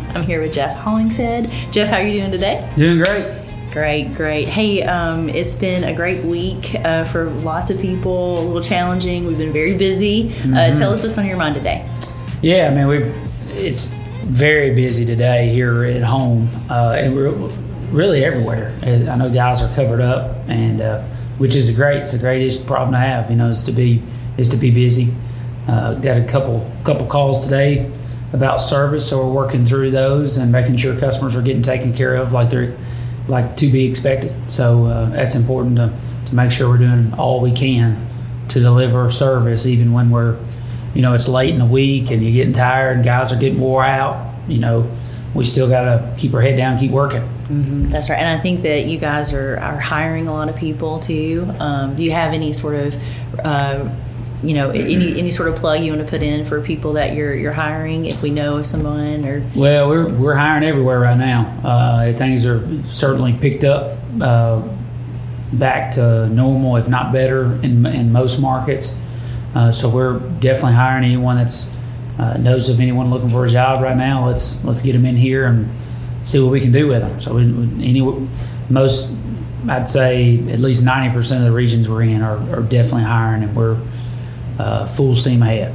I'm here with Jeff Hollingshead. Jeff, how are you doing today? Doing great. Great, great. Hey, um, it's been a great week uh, for lots of people, a little challenging. We've been very busy. Mm-hmm. Uh, tell us what's on your mind today. Yeah, I mean, we it's very busy today here at home, uh, and we're really everywhere. I know guys are covered up, and uh, which is a great. It's a great problem to have. You know, is to be is to be busy. Uh, got a couple couple calls today about service, so we're working through those and making sure customers are getting taken care of like they're like to be expected. So uh, that's important to, to make sure we're doing all we can to deliver service, even when we're, you know, it's late in the week and you're getting tired and guys are getting wore out. You know, we still got to keep our head down, keep working. Mm-hmm, that's right, and I think that you guys are, are hiring a lot of people too. Um, do you have any sort of uh, you know any any sort of plug you want to put in for people that you're you're hiring if we know of someone or? Well we're we're hiring everywhere right now. Uh, things are certainly picked up uh, back to normal if not better in in most markets. Uh, so we're definitely hiring anyone that's uh, knows of anyone looking for a job right now. Let's let's get them in here and see what we can do with them so we, any most I'd say at least 90% of the regions we're in are, are definitely hiring and we're uh, full steam ahead.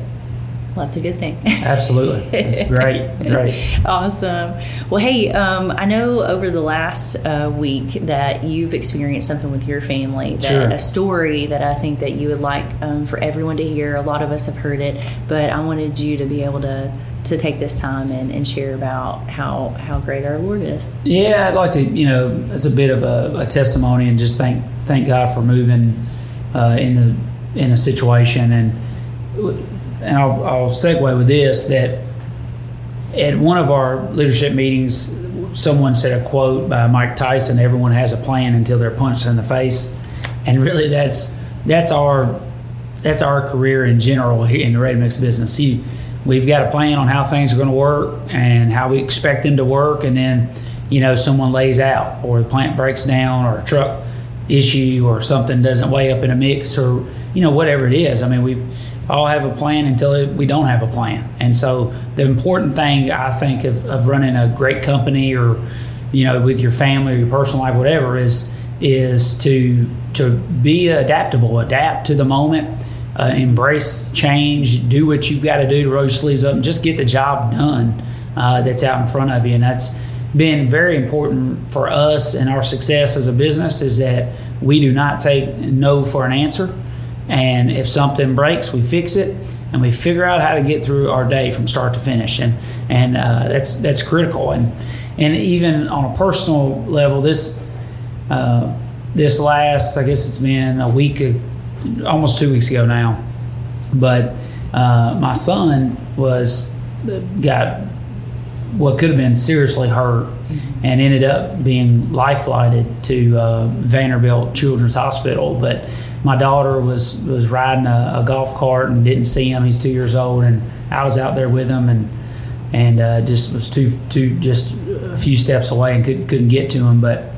Well, that's a good thing. Absolutely. It's great. Great. awesome. Well, hey, um, I know over the last uh, week that you've experienced something with your family, that sure. a story that I think that you would like um, for everyone to hear. A lot of us have heard it, but I wanted you to be able to to take this time and, and share about how how great our Lord is. Yeah, I'd like to, you know, as a bit of a, a testimony and just thank thank God for moving uh, in the in a situation, and and I'll, I'll segue with this that at one of our leadership meetings, someone said a quote by Mike Tyson: "Everyone has a plan until they're punched in the face," and really, that's that's our that's our career in general here in the ready mix business. You, we've got a plan on how things are going to work and how we expect them to work, and then you know someone lays out or the plant breaks down or a truck issue or something doesn't weigh up in a mix or you know whatever it is. I mean, we've all have a plan until we don't have a plan. And so the important thing I think of, of running a great company or you know with your family or your personal life, whatever is is to to be adaptable, adapt to the moment. Uh, embrace change, do what you've got to do to roll your sleeves up, and just get the job done uh, that's out in front of you. And that's been very important for us and our success as a business is that we do not take no for an answer. And if something breaks, we fix it and we figure out how to get through our day from start to finish. And and uh, that's that's critical. And and even on a personal level, this uh, this last I guess it's been a week, almost two weeks ago now. But uh, my son was got what could have been seriously hurt and ended up being life flighted to uh, Vanderbilt Children's Hospital. But my daughter was was riding a, a, golf cart and didn't see him. He's two years old, and I was out there with him and and uh, just was too too just a few steps away and could, couldn't get to him. But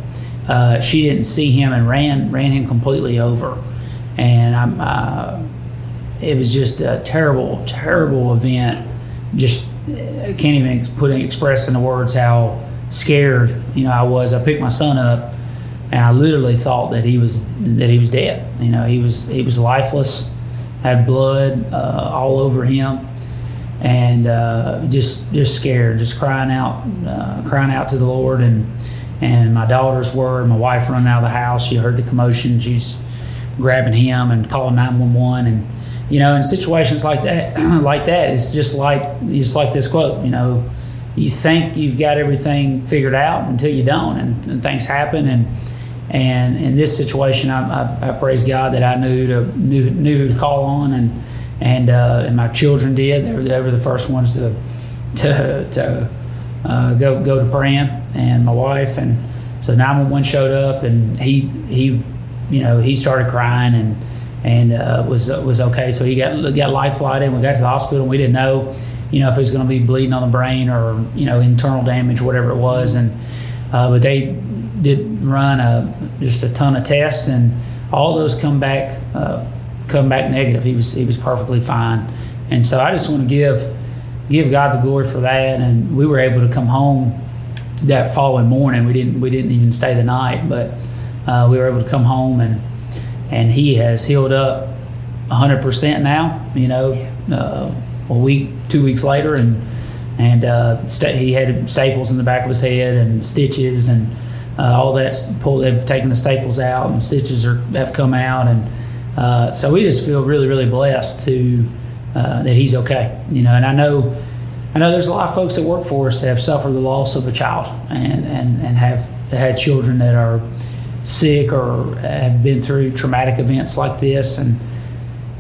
uh, she didn't see him and ran ran him completely over, and I'm. Uh, it was just a terrible, terrible event. Just I can't even put express in the words how scared you know I was. I picked my son up, and I literally thought that he was that he was dead. You know, he was he was lifeless, had blood uh, all over him, and uh, just just scared, just crying out, uh, crying out to the Lord. And and my daughters were, my wife running out of the house. She heard the commotion. She's grabbing him and calling nine one one and you know, in situations like that, like that, it's just like it's like this quote. You know, you think you've got everything figured out until you don't, and, and things happen. And and in this situation, I, I, I, praise God that I knew to knew, knew who to call on, and and uh, and my children did. They were, they were the first ones to to to uh, go go to praying, and my wife, and so 911 showed up, and he he you know he started crying and and uh, was was okay. So he got got life flight flighted. We got to the hospital. and We didn't know, you know, if he was going to be bleeding on the brain or you know internal damage, whatever it was. And uh, but they did run a, just a ton of tests, and all those come back uh, come back negative. He was he was perfectly fine. And so I just want to give give God the glory for that. And we were able to come home that following morning. We didn't we didn't even stay the night, but uh, we were able to come home and and he has healed up 100% now. You know, uh, a week, two weeks later, and and uh, st- he had staples in the back of his head and stitches and uh, all that. Pulled, they've taken the staples out and stitches are have come out, and uh, so we just feel really really blessed to uh, that he's okay. You know, and I know. I know there's a lot of folks that work for us that have suffered the loss of a child and, and, and have had children that are sick or have been through traumatic events like this. And,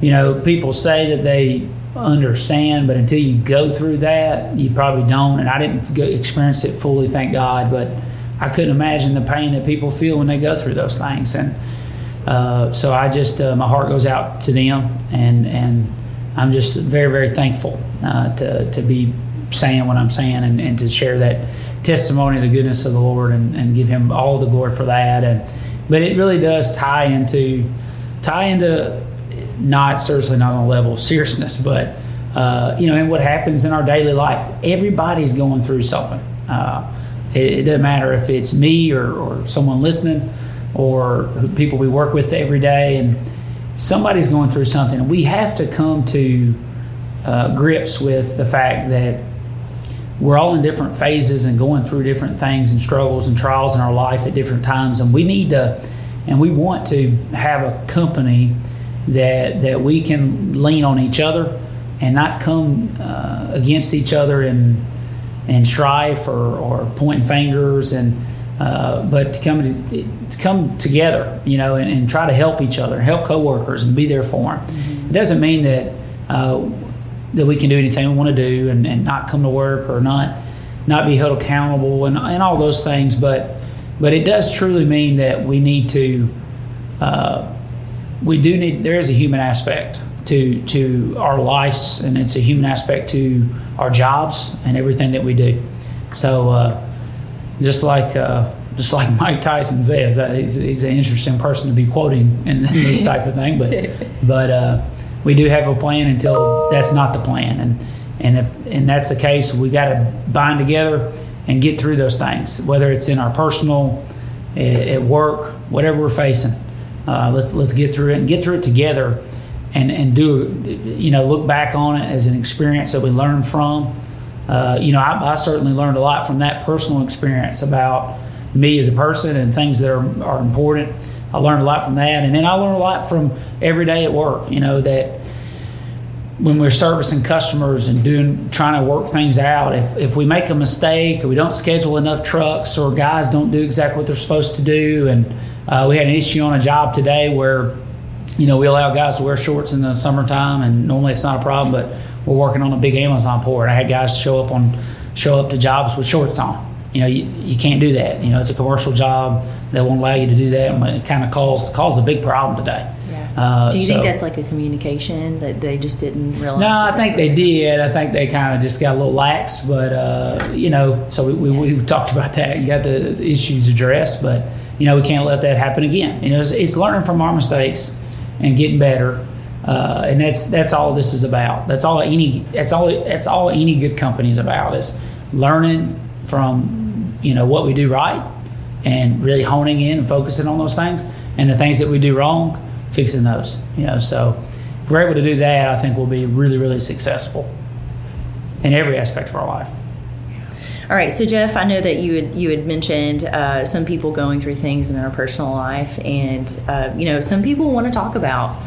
you know, people say that they understand, but until you go through that, you probably don't. And I didn't experience it fully, thank God, but I couldn't imagine the pain that people feel when they go through those things. And uh, so I just, uh, my heart goes out to them, and, and I'm just very, very thankful uh, to, to be saying what I'm saying and, and to share that testimony of the goodness of the Lord and, and give Him all the glory for that. And but it really does tie into tie into not certainly not on a level of seriousness, but uh, you know, and what happens in our daily life. Everybody's going through something. Uh, it, it, doesn't matter if it's me or, or someone listening or people we work with every day, and somebody's going through something. We have to come to uh, grips with the fact that we're all in different phases and going through different things and struggles and trials in our life at different times and we need to and we want to have a company that that we can lean on each other and not come uh, against each other and and strife or, or pointing fingers and uh, but to come to, to, come together, you know, and, and, try to help each other, help coworkers, and be there for them. Mm-hmm. It doesn't mean that uh, that we can do anything we want to do and, and not come to work or not not be held accountable and, and all those things. But but it does truly mean that we need to uh, we do need there is a human aspect to to our lives and it's a human aspect to our jobs and everything that we do. So uh, just like uh, just like Mike Tyson says, he's, he's, an interesting person to be quoting in, in this type of thing. But but uh, we do have a plan until that's not the plan. And and if and that's the case, we got to bind together and get through those things, whether it's in our personal, at work, whatever we're facing. Uh, let's let's get through it and get through it together, and and do you know look back on it as an experience that we learn from. Uh, you know, I, I, certainly learned a lot from that personal experience about me as a person and things that are, are important. I learned a lot from that, and then I learned a lot from every day at work. You know that when we're servicing customers and doing trying to work things out, if if we make a mistake or we don't schedule enough trucks or guys don't do exactly what they're supposed to do, and uh, we had an issue on a job today where you know we allow guys to wear shorts in the summertime, and normally it's not a problem, but we're working on a big Amazon port. I had guys show up on show up to jobs with shorts on you know, you, you can't do that. You know, it's a commercial job that won't allow you to do that, and it kind of caused caused a big problem today. Yeah. Uh, do you so, think that's like a communication that they just didn't realize? No, I think they did. I think they kind of just got a little lax, but uh, you know, so we, we, yeah. we, talked about that and got the issues addressed, but you know, we can't let that happen again. You know, it's, it's learning from our mistakes and getting better. Uh, and that's that's all this is about. That's all any that's all that's all any good company is about is learning from you know what we do right and really honing in and focusing on those things. And the things that we do wrong fixing those you know. So if we're able to do that i think we'll be really really successful in every aspect of our life. All right, so Jeff, I know that you had you had mentioned uh, some people going through things in their personal life, and uh, you know some people want to talk about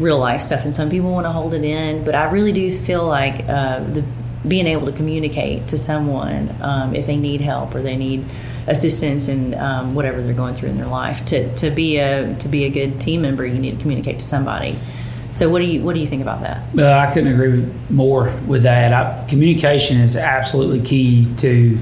real life stuff, and some people want to hold it in. But I really do feel like uh, the being able to communicate to someone um, if they need help or they need assistance in um, whatever they're going through in their life. To, to be a to be a good team member, you need to communicate to somebody. So what do you what do you think about that? Uh, I couldn't agree more with that. I, communication is absolutely key to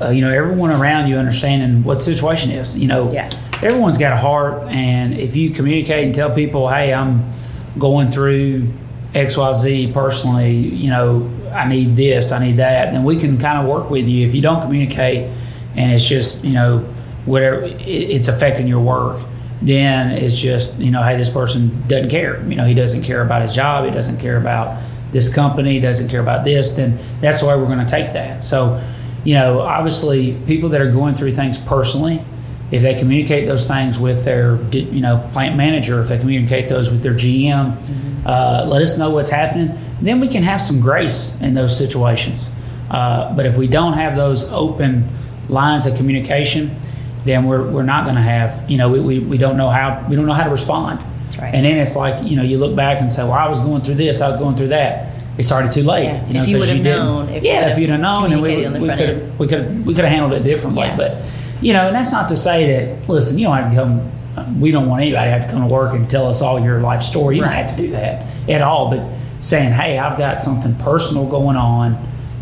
uh, you know everyone around you understanding what the situation is. You know, yeah. everyone's got a heart, and if you communicate and tell people, "Hey, I'm going through X Y Z personally," you know, I need this, I need that, then we can kind of work with you. If you don't communicate and it's just, you know, whatever, it's affecting your work, then it's just, you know, hey, this person doesn't care. You know, he doesn't care about his job, he doesn't care about this company doesn't care about this, then that's way we're going to take that. So, you know, obviously, people that are going through things personally, if they communicate those things with their, you know, plant manager, if they communicate those with their GM, mm-hmm. uh, let us know what's happening. Then we can have some grace in those situations. Uh, but if we don't have those open lines of communication, then we're, we're not going to have, you know, we, we, we don't know how we don't know how to respond. That's right. And then it's like, you know, you look back and say, well, I was going through this, I was going through that. It's already too late. Yeah. You know, if you would have known, if yeah, if you'd have known, and we, we could we could we could have handled it differently. Yeah. But you know, and that's not to say that. Listen, you don't have to come. We don't want anybody to have to come to work and tell us all your life story. You right. don't have to do that at all. But saying, hey, I've got something personal going on.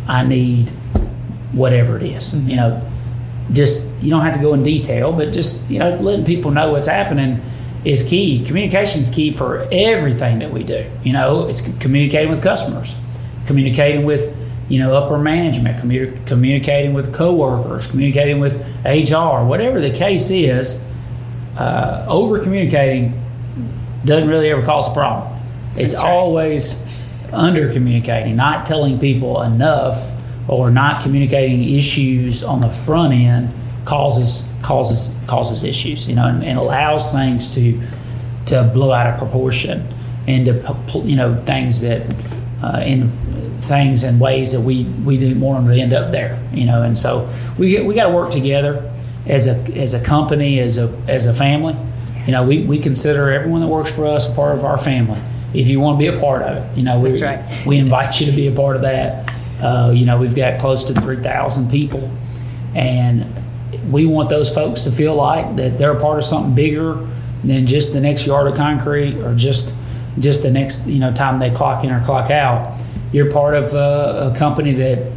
I need whatever it is. Mm-hmm. You know, just you don't have to go in detail, but just you know, letting people know what's happening is key. Communication is key for everything that we do. You know, it's communicating with customers, communicating with you know upper management, commu- communicating with coworkers, communicating with HR, whatever the case is. Uh, over communicating doesn't really ever cause a problem. It's right. always under communicating, not telling people enough or not communicating issues on the front end causes causes causes issues, you know, and, and allows things to to blow out of proportion into you know things that uh, in things and ways that we we didn't want them to end up there, you know, and so we we got to work together as a as a company as a as a family. You know, we, we consider everyone that works for us a part of our family. If you want to be a part of it, you know, we, right. we invite you to be a part of that. Uh, you know, we've got close to 3,000 people, and we want those folks to feel like that they're a part of something bigger than just the next yard of concrete or just just the next you know time they clock in or clock out. You're part of a, a company that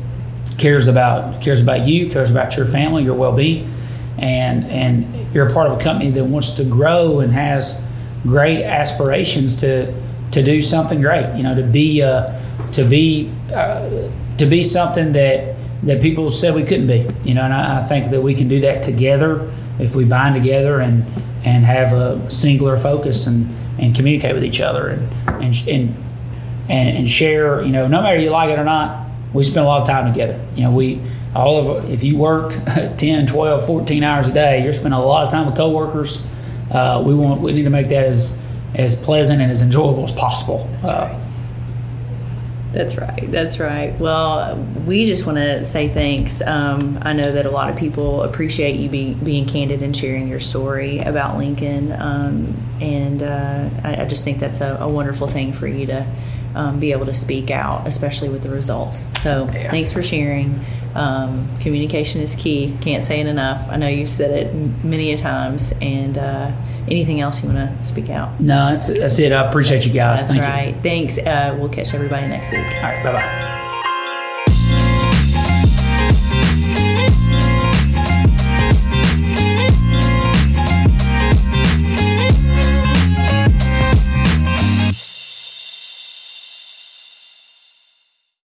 cares about cares about you, cares about your family, your well-being, and and you're a part of a company that wants to grow and has great aspirations to to do something great. You know, to be uh, to be uh, to be something that that people said we couldn't be. You know, and I, I, think that we can do that together if we bind together and and have a singular focus and and communicate with each other and and and and, and share. You know, no matter you like it or not, we spend a lot of time together. You know, we all of if you work 10, 12, 14 hours a day, you're spending a lot of time with coworkers. Uh, we want we need to make that as as pleasant and as enjoyable as possible. That's uh, right. That's right. That's right. Well, we just want to say thanks. Um, I know that a lot of people appreciate you being being candid and sharing your story about Lincoln, um, and uh, I, I, just think that's a, a, wonderful thing for you to um, be able to speak out, especially with the results. So, yeah. thanks for sharing. Um, communication is key. Can't say it enough. I know you've said it many a times. And uh, anything else you want to speak out? No, that's, that's it. I appreciate you guys. That's Thank right. You. Thanks. Uh, we'll catch everybody next week. All right. Bye bye.